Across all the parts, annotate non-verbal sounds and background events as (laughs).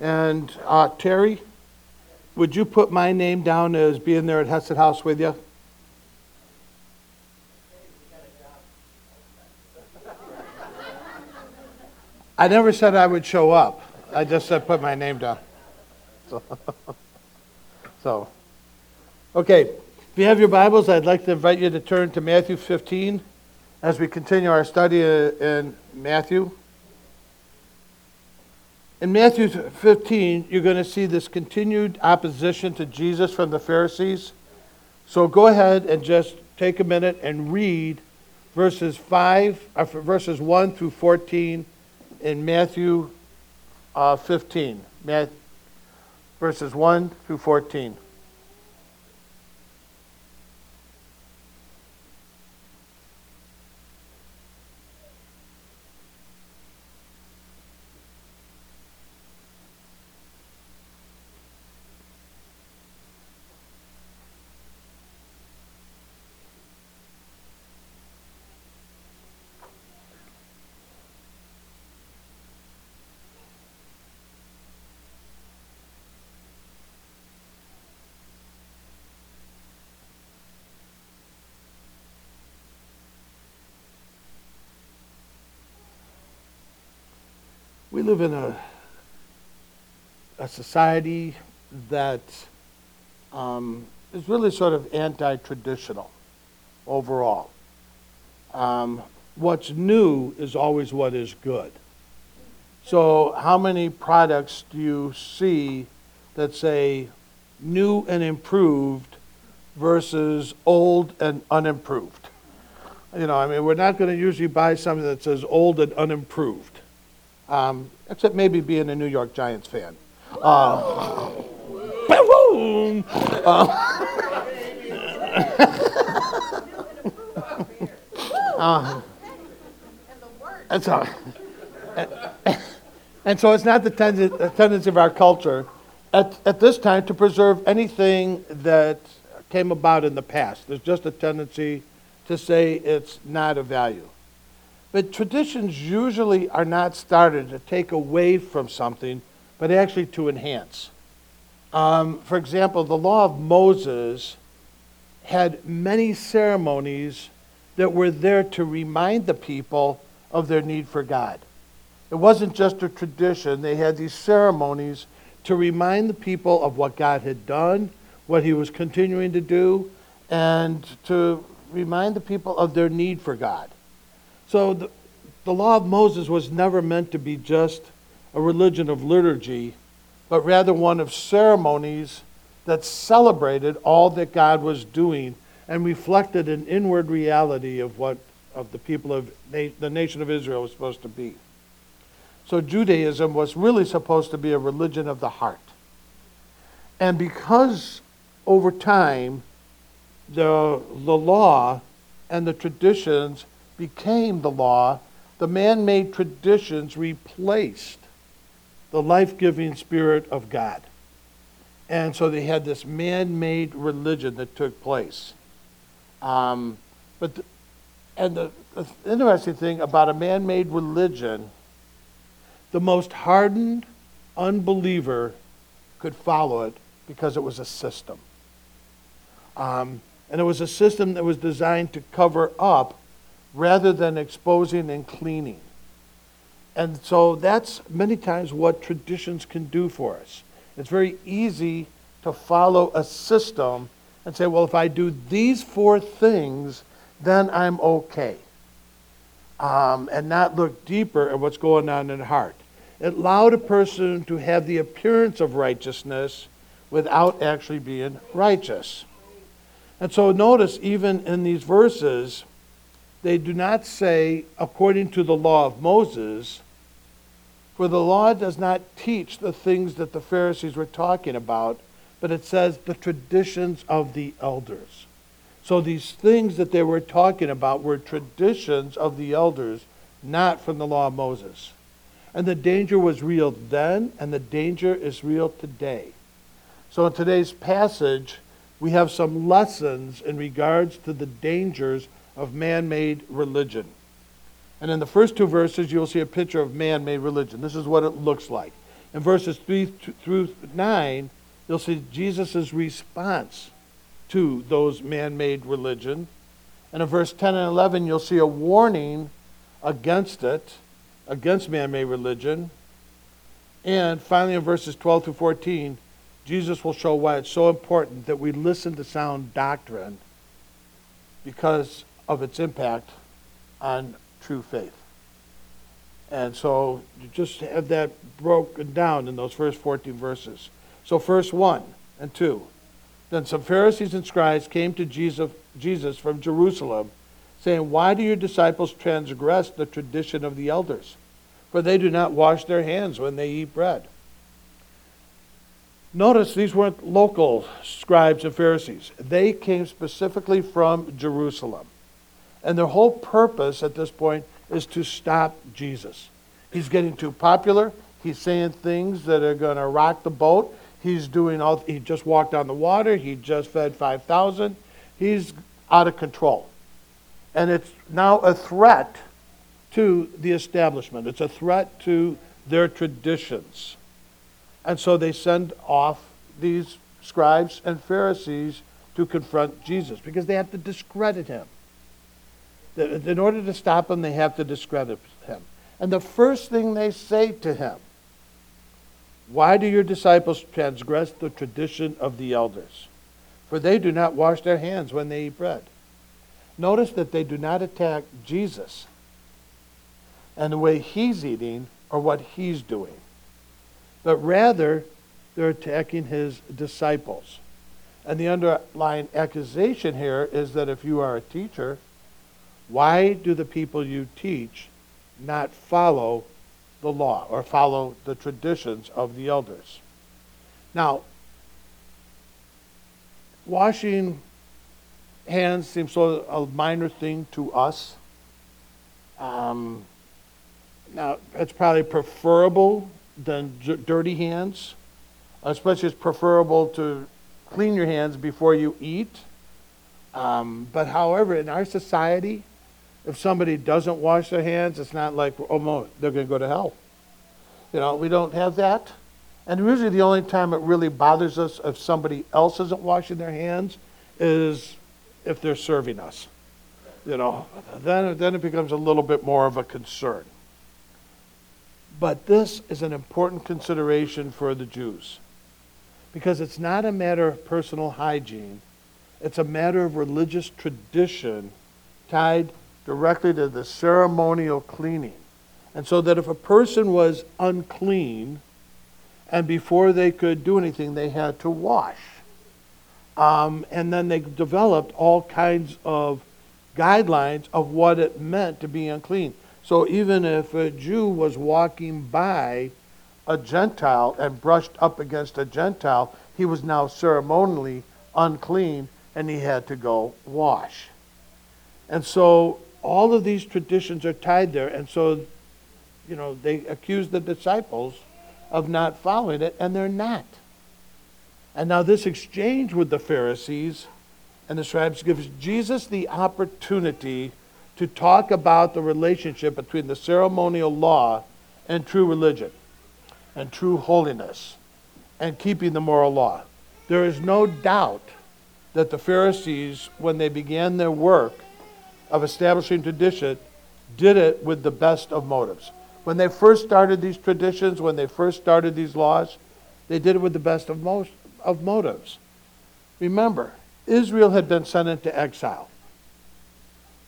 And uh, Terry, would you put my name down as being there at Hesed House with you? I never said I would show up. I just said put my name down. So, (laughs) so, okay. If you have your Bibles, I'd like to invite you to turn to Matthew 15 as we continue our study in Matthew. In Matthew 15, you're going to see this continued opposition to Jesus from the Pharisees. So go ahead and just take a minute and read verses 5, uh, verses 1 through 14 in Matthew uh, 15, verses 1 through 14. We live in a, a society that um, is really sort of anti traditional overall. Um, what's new is always what is good. So, how many products do you see that say new and improved versus old and unimproved? You know, I mean, we're not going to usually buy something that says old and unimproved um, except maybe being a New York Giants fan. Uh, boom! Uh, uh, and so, (laughs) and so it's not the tendency of our culture at, at this time to preserve anything that came about in the past. There's just a tendency to say it's not of value. But traditions usually are not started to take away from something, but actually to enhance. Um, for example, the law of Moses had many ceremonies that were there to remind the people of their need for God. It wasn't just a tradition, they had these ceremonies to remind the people of what God had done, what He was continuing to do, and to remind the people of their need for God. So the, the law of Moses was never meant to be just a religion of liturgy, but rather one of ceremonies that celebrated all that God was doing and reflected an inward reality of what of the people of the nation of Israel was supposed to be. So Judaism was really supposed to be a religion of the heart. And because over time the, the law and the traditions became the law, the man made traditions replaced the life giving Spirit of God. And so they had this man made religion that took place. Um, but the, and the, the interesting thing about a man made religion, the most hardened unbeliever could follow it because it was a system. Um, and it was a system that was designed to cover up rather than exposing and cleaning. And so that's many times what traditions can do for us. It's very easy to follow a system and say, well, if I do these four things, then I'm okay. Um, and not look deeper at what's going on in the heart. It allowed a person to have the appearance of righteousness without actually being righteous. And so notice, even in these verses, they do not say, according to the law of Moses, for the law does not teach the things that the Pharisees were talking about, but it says the traditions of the elders. So these things that they were talking about were traditions of the elders, not from the law of Moses. And the danger was real then, and the danger is real today. So in today's passage, we have some lessons in regards to the dangers of man made religion. And in the first two verses, you'll see a picture of man made religion. This is what it looks like. In verses 3 through 9, you'll see Jesus' response to those man made religion. And in verse 10 and 11, you'll see a warning against it, against man made religion. And finally, in verses 12 to 14, Jesus will show why it's so important that we listen to sound doctrine because of its impact on true faith. And so you just have that broken down in those first 14 verses. So, verse 1 and 2. Then some Pharisees and scribes came to Jesus, Jesus from Jerusalem, saying, Why do your disciples transgress the tradition of the elders? For they do not wash their hands when they eat bread. Notice these weren't local scribes and Pharisees. They came specifically from Jerusalem. And their whole purpose at this point is to stop Jesus. He's getting too popular. He's saying things that are going to rock the boat. He's doing all, he just walked on the water. He just fed 5,000. He's out of control. And it's now a threat to the establishment, it's a threat to their traditions. And so they send off these scribes and Pharisees to confront Jesus because they have to discredit him. In order to stop him, they have to discredit him. And the first thing they say to him, Why do your disciples transgress the tradition of the elders? For they do not wash their hands when they eat bread. Notice that they do not attack Jesus and the way he's eating or what he's doing, but rather they're attacking his disciples. And the underlying accusation here is that if you are a teacher, why do the people you teach not follow the law or follow the traditions of the elders? Now, washing hands seems so a minor thing to us. Um, now, it's probably preferable than j- dirty hands, especially it's preferable to clean your hands before you eat. Um, but however, in our society, if somebody doesn't wash their hands, it's not like, oh, no, they're going to go to hell. You know, we don't have that. And usually the only time it really bothers us if somebody else isn't washing their hands is if they're serving us. You know, then, then it becomes a little bit more of a concern. But this is an important consideration for the Jews because it's not a matter of personal hygiene, it's a matter of religious tradition tied directly to the ceremonial cleaning. And so that if a person was unclean, and before they could do anything, they had to wash. Um, and then they developed all kinds of guidelines of what it meant to be unclean. So even if a Jew was walking by a Gentile and brushed up against a Gentile, he was now ceremonially unclean and he had to go wash. And so all of these traditions are tied there. And so, you know, they accuse the disciples of not following it, and they're not. And now, this exchange with the Pharisees and the scribes gives Jesus the opportunity to talk about the relationship between the ceremonial law and true religion and true holiness and keeping the moral law. There is no doubt that the Pharisees, when they began their work, of establishing tradition did it with the best of motives. When they first started these traditions, when they first started these laws, they did it with the best of, most, of motives. Remember, Israel had been sent into exile.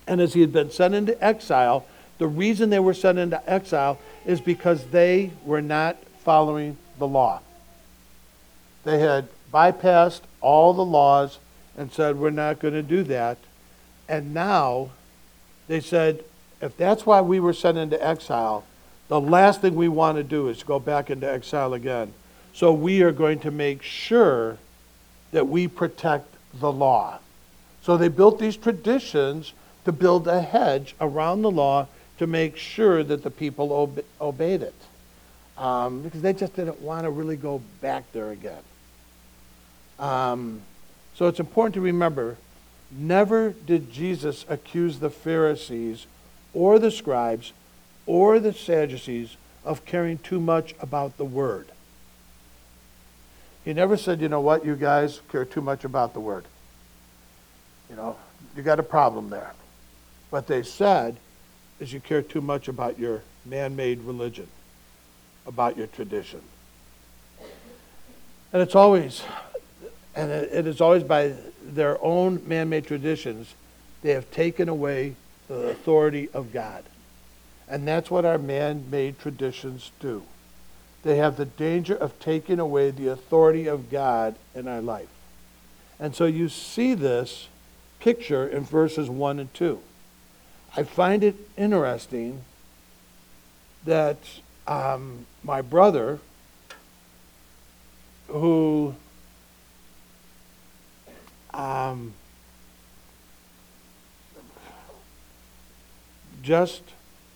And as he had been sent into exile, the reason they were sent into exile is because they were not following the law. They had bypassed all the laws and said, We're not going to do that. And now they said, if that's why we were sent into exile, the last thing we want to do is go back into exile again. So we are going to make sure that we protect the law. So they built these traditions to build a hedge around the law to make sure that the people obe- obeyed it. Um, because they just didn't want to really go back there again. Um, so it's important to remember Never did Jesus accuse the Pharisees or the scribes or the Sadducees of caring too much about the word. He never said, you know what, you guys care too much about the word. You know, you got a problem there. What they said is you care too much about your man made religion, about your tradition. And it's always, and it is always by their own man made traditions, they have taken away the authority of God. And that's what our man made traditions do. They have the danger of taking away the authority of God in our life. And so you see this picture in verses 1 and 2. I find it interesting that um, my brother, who um, just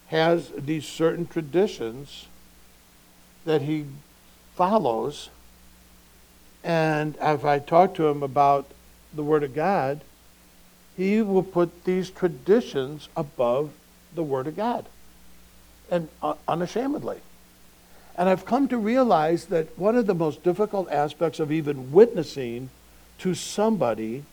has these certain traditions that he follows. And if I talk to him about the Word of God, he will put these traditions above the Word of God, and uh, unashamedly. And I've come to realize that one of the most difficult aspects of even witnessing to somebody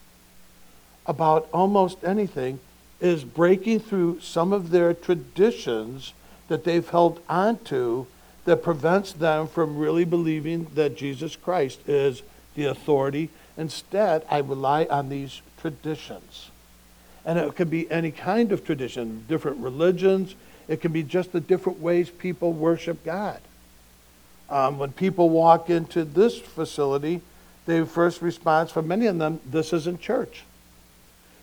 about almost anything is breaking through some of their traditions that they've held onto that prevents them from really believing that Jesus Christ is the authority. Instead, I rely on these traditions. And it can be any kind of tradition, different religions. It can be just the different ways people worship God. Um, when people walk into this facility, the first response from many of them, this isn't church.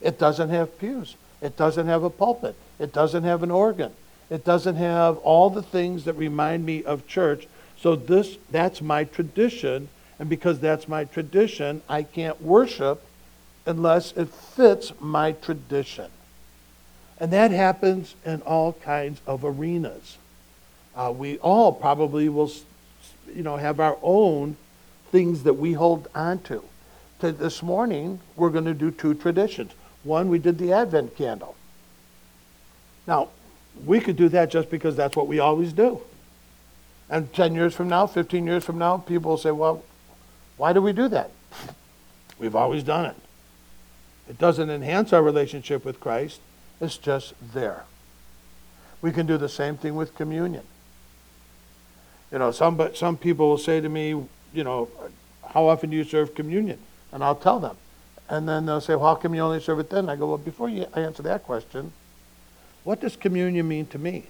It doesn't have pews. It doesn't have a pulpit. It doesn't have an organ. It doesn't have all the things that remind me of church. So this that's my tradition, and because that's my tradition, I can't worship unless it fits my tradition. And that happens in all kinds of arenas. Uh, we all probably will, you know, have our own things that we hold on to. this morning, we're going to do two traditions. One, we did the Advent candle. Now, we could do that just because that's what we always do. And 10 years from now, 15 years from now, people will say, well, why do we do that? (laughs) We've always done it. It doesn't enhance our relationship with Christ, it's just there. We can do the same thing with communion. You know, some, but some people will say to me, you know, how often do you serve communion? And I'll tell them. And then they'll say, well, how come you only serve it then? I go, well, before you answer that question, what does communion mean to me?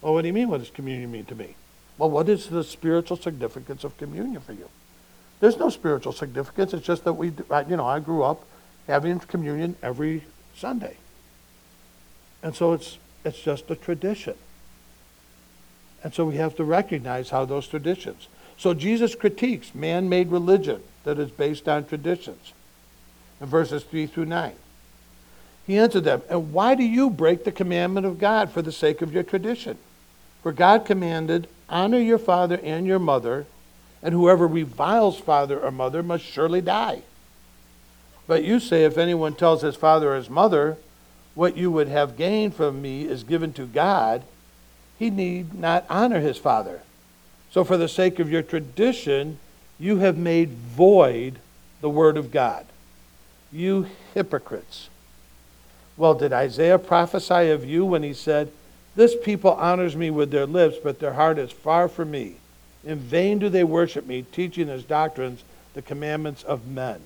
Well, what do you mean, what does communion mean to me? Well, what is the spiritual significance of communion for you? There's no spiritual significance. It's just that we, you know, I grew up having communion every Sunday. And so it's, it's just a tradition. And so we have to recognize how those traditions. So Jesus critiques man made religion that is based on traditions in verses 3 through 9. He answered them, And why do you break the commandment of God for the sake of your tradition? For God commanded, Honor your father and your mother, and whoever reviles father or mother must surely die. But you say, If anyone tells his father or his mother, What you would have gained from me is given to God, he need not honor his father. So, for the sake of your tradition, you have made void the word of God. You hypocrites. Well, did Isaiah prophesy of you when he said, This people honors me with their lips, but their heart is far from me? In vain do they worship me, teaching as doctrines the commandments of men.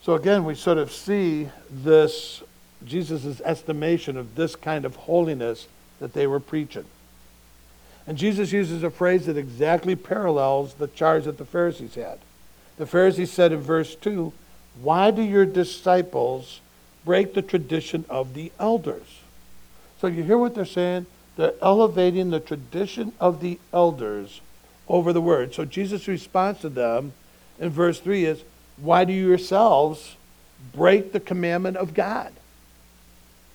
So again, we sort of see this, Jesus' estimation of this kind of holiness that they were preaching. And Jesus uses a phrase that exactly parallels the charge that the Pharisees had. The Pharisees said in verse 2, Why do your disciples break the tradition of the elders? So you hear what they're saying? They're elevating the tradition of the elders over the word. So Jesus' response to them in verse 3 is, Why do you yourselves break the commandment of God?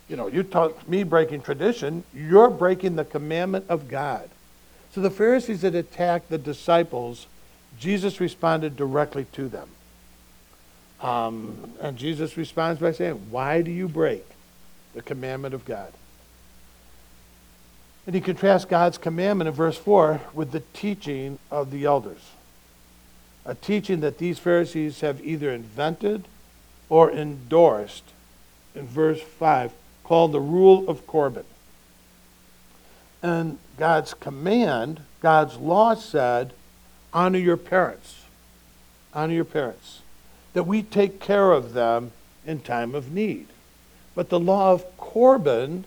You know, you taught me breaking tradition, you're breaking the commandment of God. So the Pharisees had attacked the disciples. Jesus responded directly to them. Um, and Jesus responds by saying, Why do you break the commandment of God? And he contrasts God's commandment in verse 4 with the teaching of the elders. a teaching that these Pharisees have either invented or endorsed in verse 5 called the rule of Corban. And God's command, God's law said, honor your parents. Honor your parents. That we take care of them in time of need. But the law of Corban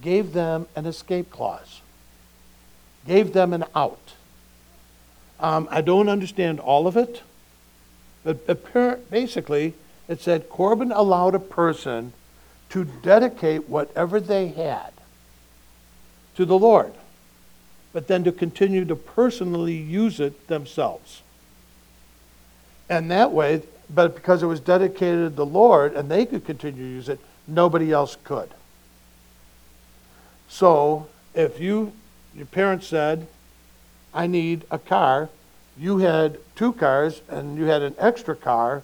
gave them an escape clause, gave them an out. Um, I don't understand all of it, but basically, it said Corban allowed a person to dedicate whatever they had to the Lord, but then to continue to personally use it themselves. And that way, but because it was dedicated to the Lord and they could continue to use it, nobody else could. So, if you, your parents said, I need a car, you had two cars and you had an extra car,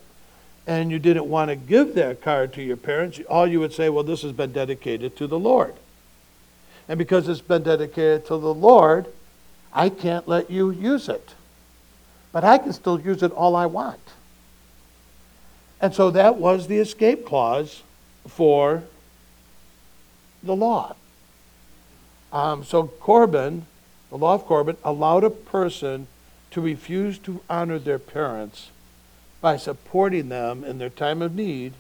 and you didn't want to give that car to your parents, all you would say, well, this has been dedicated to the Lord. And because it's been dedicated to the Lord, I can't let you use it. But I can still use it all I want. And so that was the escape clause for the law. Um, so Corban, the law of Corban, allowed a person to refuse to honor their parents by supporting them in their time of need,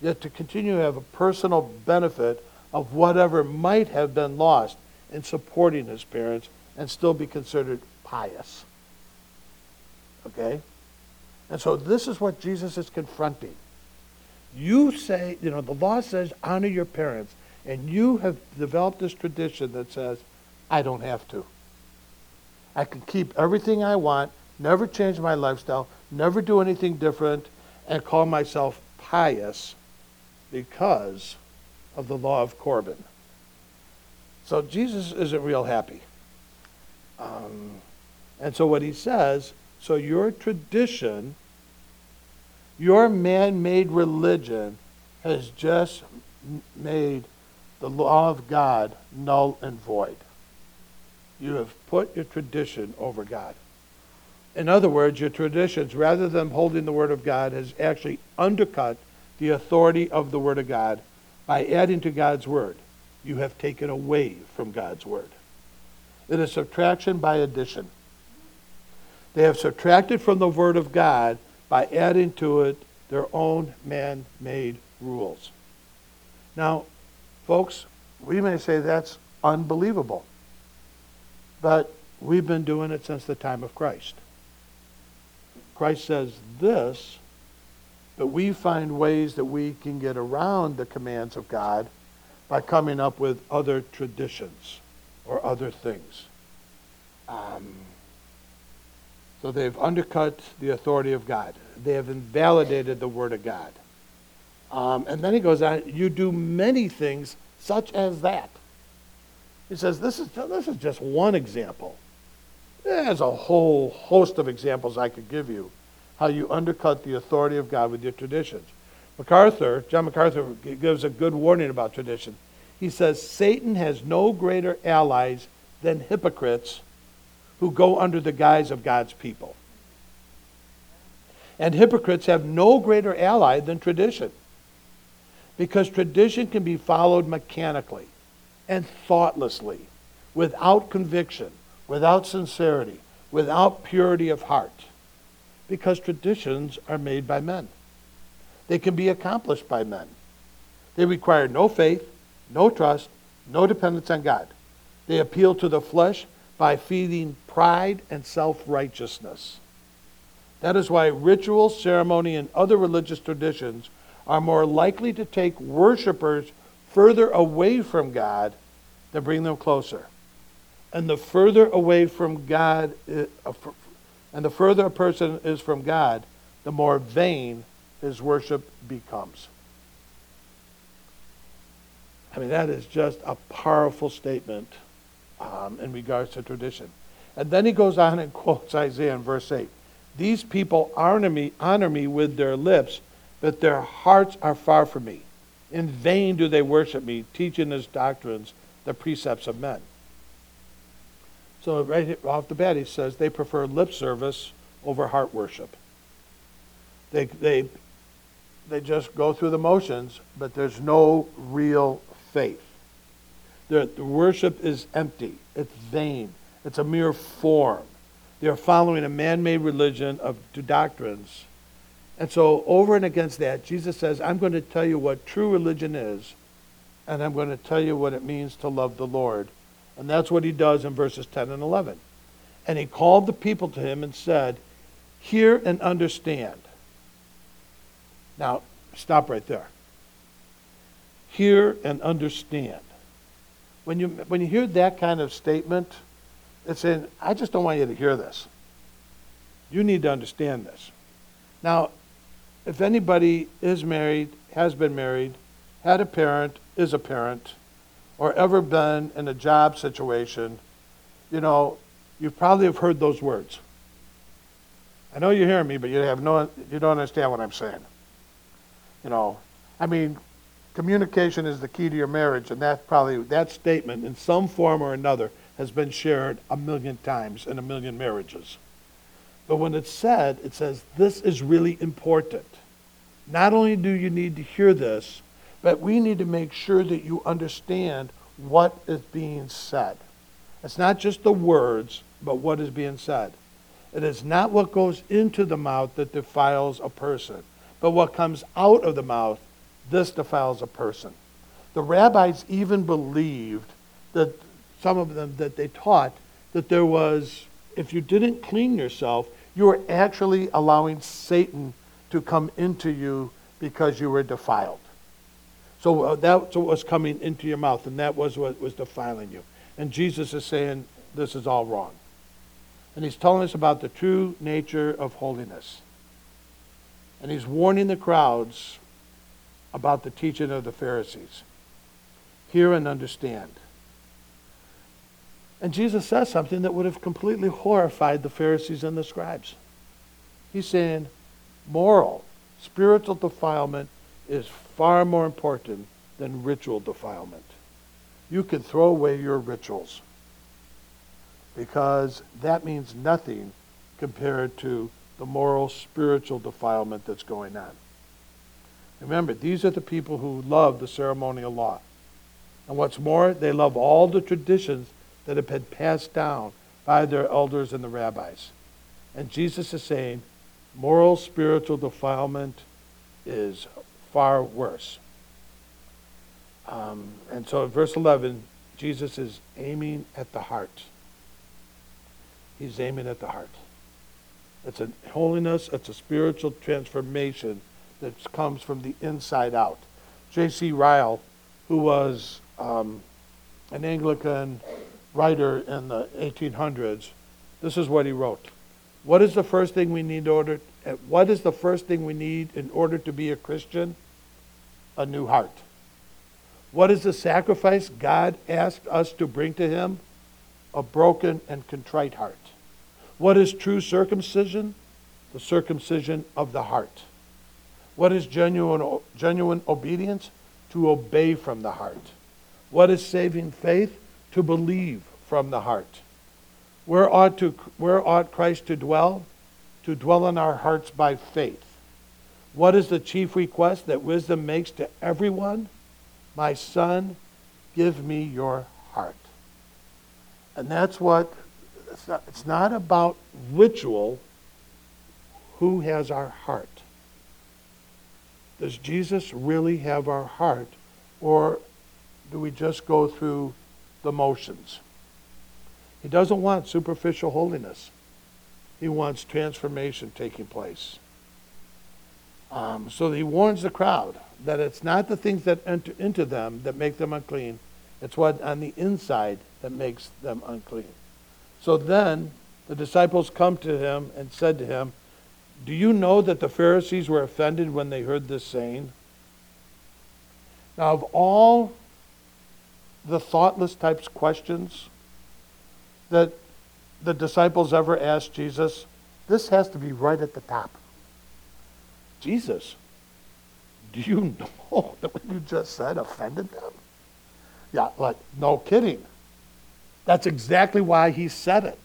yet to continue to have a personal benefit of whatever might have been lost in supporting his parents and still be considered pious. Okay? And so this is what Jesus is confronting. You say, you know, the law says honor your parents, and you have developed this tradition that says, I don't have to. I can keep everything I want, never change my lifestyle, never do anything different, and call myself pious because of the law of Corban. So Jesus isn't real happy. Um, and so what he says, so your tradition, your man made religion has just made the law of God null and void. You have put your tradition over God. In other words, your traditions, rather than holding the Word of God, has actually undercut the authority of the Word of God by adding to God's Word. You have taken away from God's Word. It is subtraction by addition. They have subtracted from the Word of God by adding to it their own man made rules. Now, folks, we may say that's unbelievable, but we've been doing it since the time of Christ. Christ says this, but we find ways that we can get around the commands of God by coming up with other traditions or other things. Um, so they've undercut the authority of God. They have invalidated the Word of God. Um, and then he goes on, you do many things such as that. He says, this is, this is just one example. There's a whole host of examples I could give you how you undercut the authority of God with your traditions. MacArthur, John MacArthur, gives a good warning about tradition. He says, Satan has no greater allies than hypocrites who go under the guise of God's people. And hypocrites have no greater ally than tradition. Because tradition can be followed mechanically and thoughtlessly, without conviction without sincerity, without purity of heart, because traditions are made by men. They can be accomplished by men. They require no faith, no trust, no dependence on God. They appeal to the flesh by feeding pride and self righteousness. That is why ritual, ceremony, and other religious traditions are more likely to take worshippers further away from God than bring them closer. And the further away from God, uh, and the further a person is from God, the more vain his worship becomes. I mean, that is just a powerful statement um, in regards to tradition. And then he goes on and (laughs) quotes Isaiah in verse 8 These people honor me, honor me with their lips, but their hearts are far from me. In vain do they worship me, teaching as doctrines the precepts of men. So right off the bat, he says they prefer lip service over heart worship. They, they, they just go through the motions, but there's no real faith. The, the worship is empty, it's vain, it's a mere form. They're following a man made religion of doctrines. And so, over and against that, Jesus says, I'm going to tell you what true religion is, and I'm going to tell you what it means to love the Lord. And that's what he does in verses 10 and 11. And he called the people to him and said, Hear and understand. Now, stop right there. Hear and understand. When you, when you hear that kind of statement, it's saying, I just don't want you to hear this. You need to understand this. Now, if anybody is married, has been married, had a parent, is a parent, or ever been in a job situation, you know, you probably have heard those words. I know you hear me, but you have no you don't understand what I'm saying. You know, I mean, communication is the key to your marriage, and that probably that statement in some form or another has been shared a million times in a million marriages. But when it's said, it says this is really important. Not only do you need to hear this, but we need to make sure that you understand what is being said. It's not just the words, but what is being said. It is not what goes into the mouth that defiles a person, but what comes out of the mouth, this defiles a person. The rabbis even believed that some of them that they taught that there was if you didn't clean yourself, you were actually allowing Satan to come into you because you were defiled. So uh, that's what was coming into your mouth, and that was what was defiling you. And Jesus is saying this is all wrong. And he's telling us about the true nature of holiness. And he's warning the crowds about the teaching of the Pharisees. Hear and understand. And Jesus says something that would have completely horrified the Pharisees and the scribes. He's saying moral, spiritual defilement is far more important than ritual defilement. You can throw away your rituals because that means nothing compared to the moral, spiritual defilement that's going on. Remember, these are the people who love the ceremonial law. And what's more, they love all the traditions that have been passed down by their elders and the rabbis. And Jesus is saying moral, spiritual defilement is far worse. Um, and so in verse 11, Jesus is aiming at the heart. He's aiming at the heart. It's a holiness, it's a spiritual transformation that comes from the inside out. J.C. Ryle, who was um, an Anglican writer in the 1800s, this is what he wrote. What is the first thing we need order uh, what is the first thing we need in order to be a Christian? A new heart. What is the sacrifice God asked us to bring to him? A broken and contrite heart. What is true circumcision? The circumcision of the heart. What is genuine, genuine obedience? To obey from the heart. What is saving faith? To believe from the heart. Where ought, to, where ought Christ to dwell? To dwell in our hearts by faith. What is the chief request that wisdom makes to everyone? My son, give me your heart. And that's what it's not, it's not about ritual. Who has our heart? Does Jesus really have our heart? Or do we just go through the motions? He doesn't want superficial holiness. He wants transformation taking place. Um, so he warns the crowd that it's not the things that enter into them that make them unclean, it's what on the inside that makes them unclean. So then the disciples come to him and said to him, Do you know that the Pharisees were offended when they heard this saying? Now, of all the thoughtless types questions that the disciples ever asked Jesus, this has to be right at the top. Jesus, do you know (laughs) that what you just said offended them? Yeah, like, no kidding. That's exactly why he said it.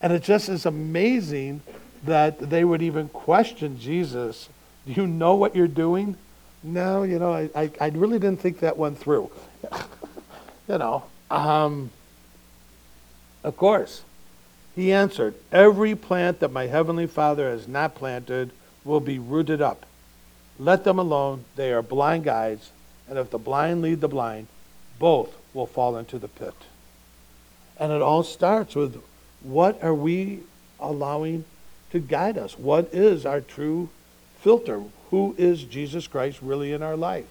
And it just is amazing that they would even question Jesus. Do you know what you're doing? No, you know, I, I, I really didn't think that one through. (laughs) you know, um, of course. He answered, Every plant that my heavenly Father has not planted will be rooted up. Let them alone. They are blind guides, and if the blind lead the blind, both will fall into the pit. And it all starts with what are we allowing to guide us? What is our true filter? Who is Jesus Christ really in our life?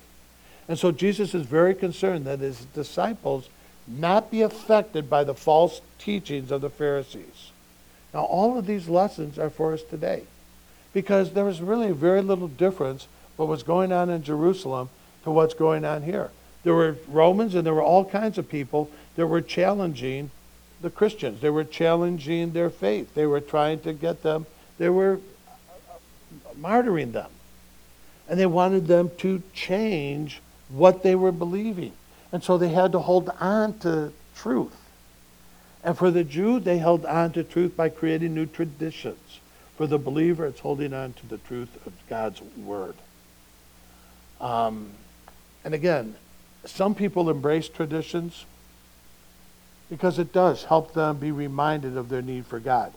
And so Jesus is very concerned that his disciples not be affected by the false teachings of the Pharisees. Now, all of these lessons are for us today because there was really very little difference what was going on in Jerusalem to what's going on here. There were Romans and there were all kinds of people that were challenging the Christians. They were challenging their faith. They were trying to get them, they were martyring them. And they wanted them to change what they were believing. And so they had to hold on to truth. And for the Jew, they held on to truth by creating new traditions. For the believer, it's holding on to the truth of God's word. Um, and again, some people embrace traditions because it does help them be reminded of their need for God.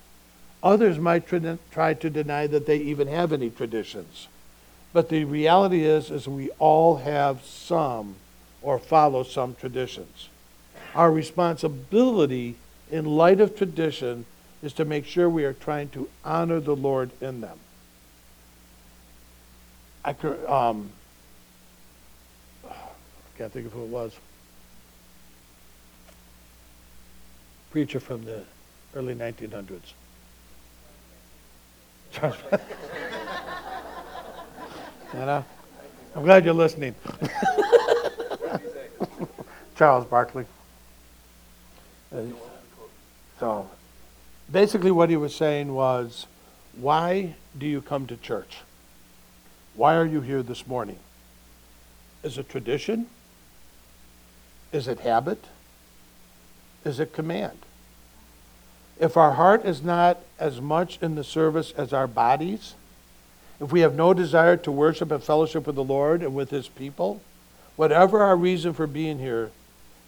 Others might try to deny that they even have any traditions. But the reality is, is we all have some or follow some traditions. Our responsibility in light of tradition is to make sure we are trying to honor the Lord in them. I um, can't think of who it was. Preacher from the early 1900s. you know, I'm glad you're listening. (laughs) Charles Barkley. so, basically, what he was saying was, why do you come to church? Why are you here this morning? Is it tradition? Is it habit? Is it command? If our heart is not as much in the service as our bodies, if we have no desire to worship and fellowship with the Lord and with his people, whatever our reason for being here,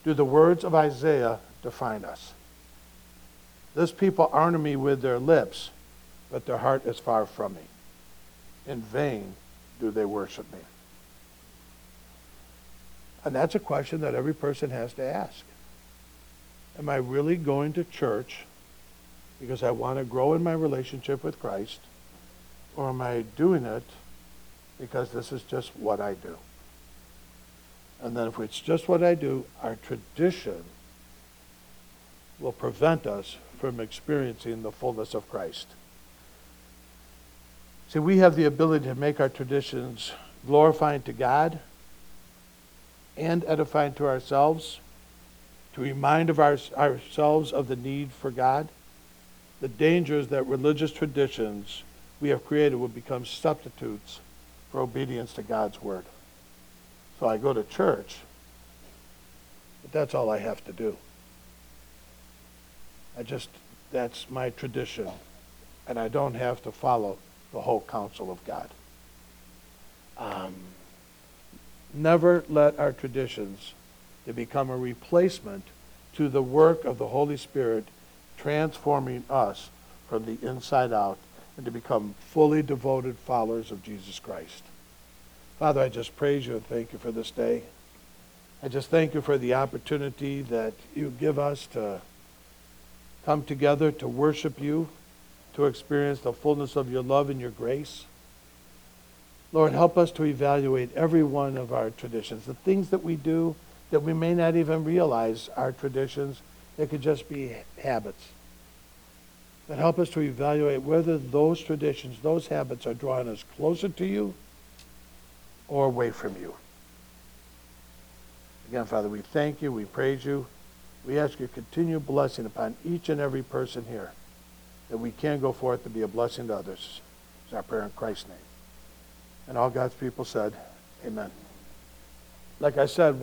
do the words of Isaiah define us? This people honor me with their lips, but their heart is far from me. In vain do they worship me. And that's a question that every person has to ask. Am I really going to church because I want to grow in my relationship with Christ? Or am I doing it because this is just what I do? And then if it's just what I do, our tradition will prevent us from experiencing the fullness of Christ. See, we have the ability to make our traditions glorifying to God and edifying to ourselves, to remind of our, ourselves of the need for God. The dangers that religious traditions we have created will become substitutes for obedience to God's word. So I go to church, but that's all I have to do. I just, that's my tradition, and I don't have to follow the whole counsel of God. Um, never let our traditions to become a replacement to the work of the Holy Spirit transforming us from the inside out and to become fully devoted followers of Jesus Christ. Father, I just praise you and thank you for this day. I just thank you for the opportunity that you give us to come together to worship you, to experience the fullness of your love and your grace. Lord, help us to evaluate every one of our traditions, the things that we do that we may not even realize are traditions. They could just be habits. But help us to evaluate whether those traditions, those habits are drawing us closer to you or away from you. Again, Father, we thank you, we praise you. We ask your continued blessing upon each and every person here, that we can go forth to be a blessing to others. It's our prayer in Christ's name. And all God's people said, Amen. Like I said,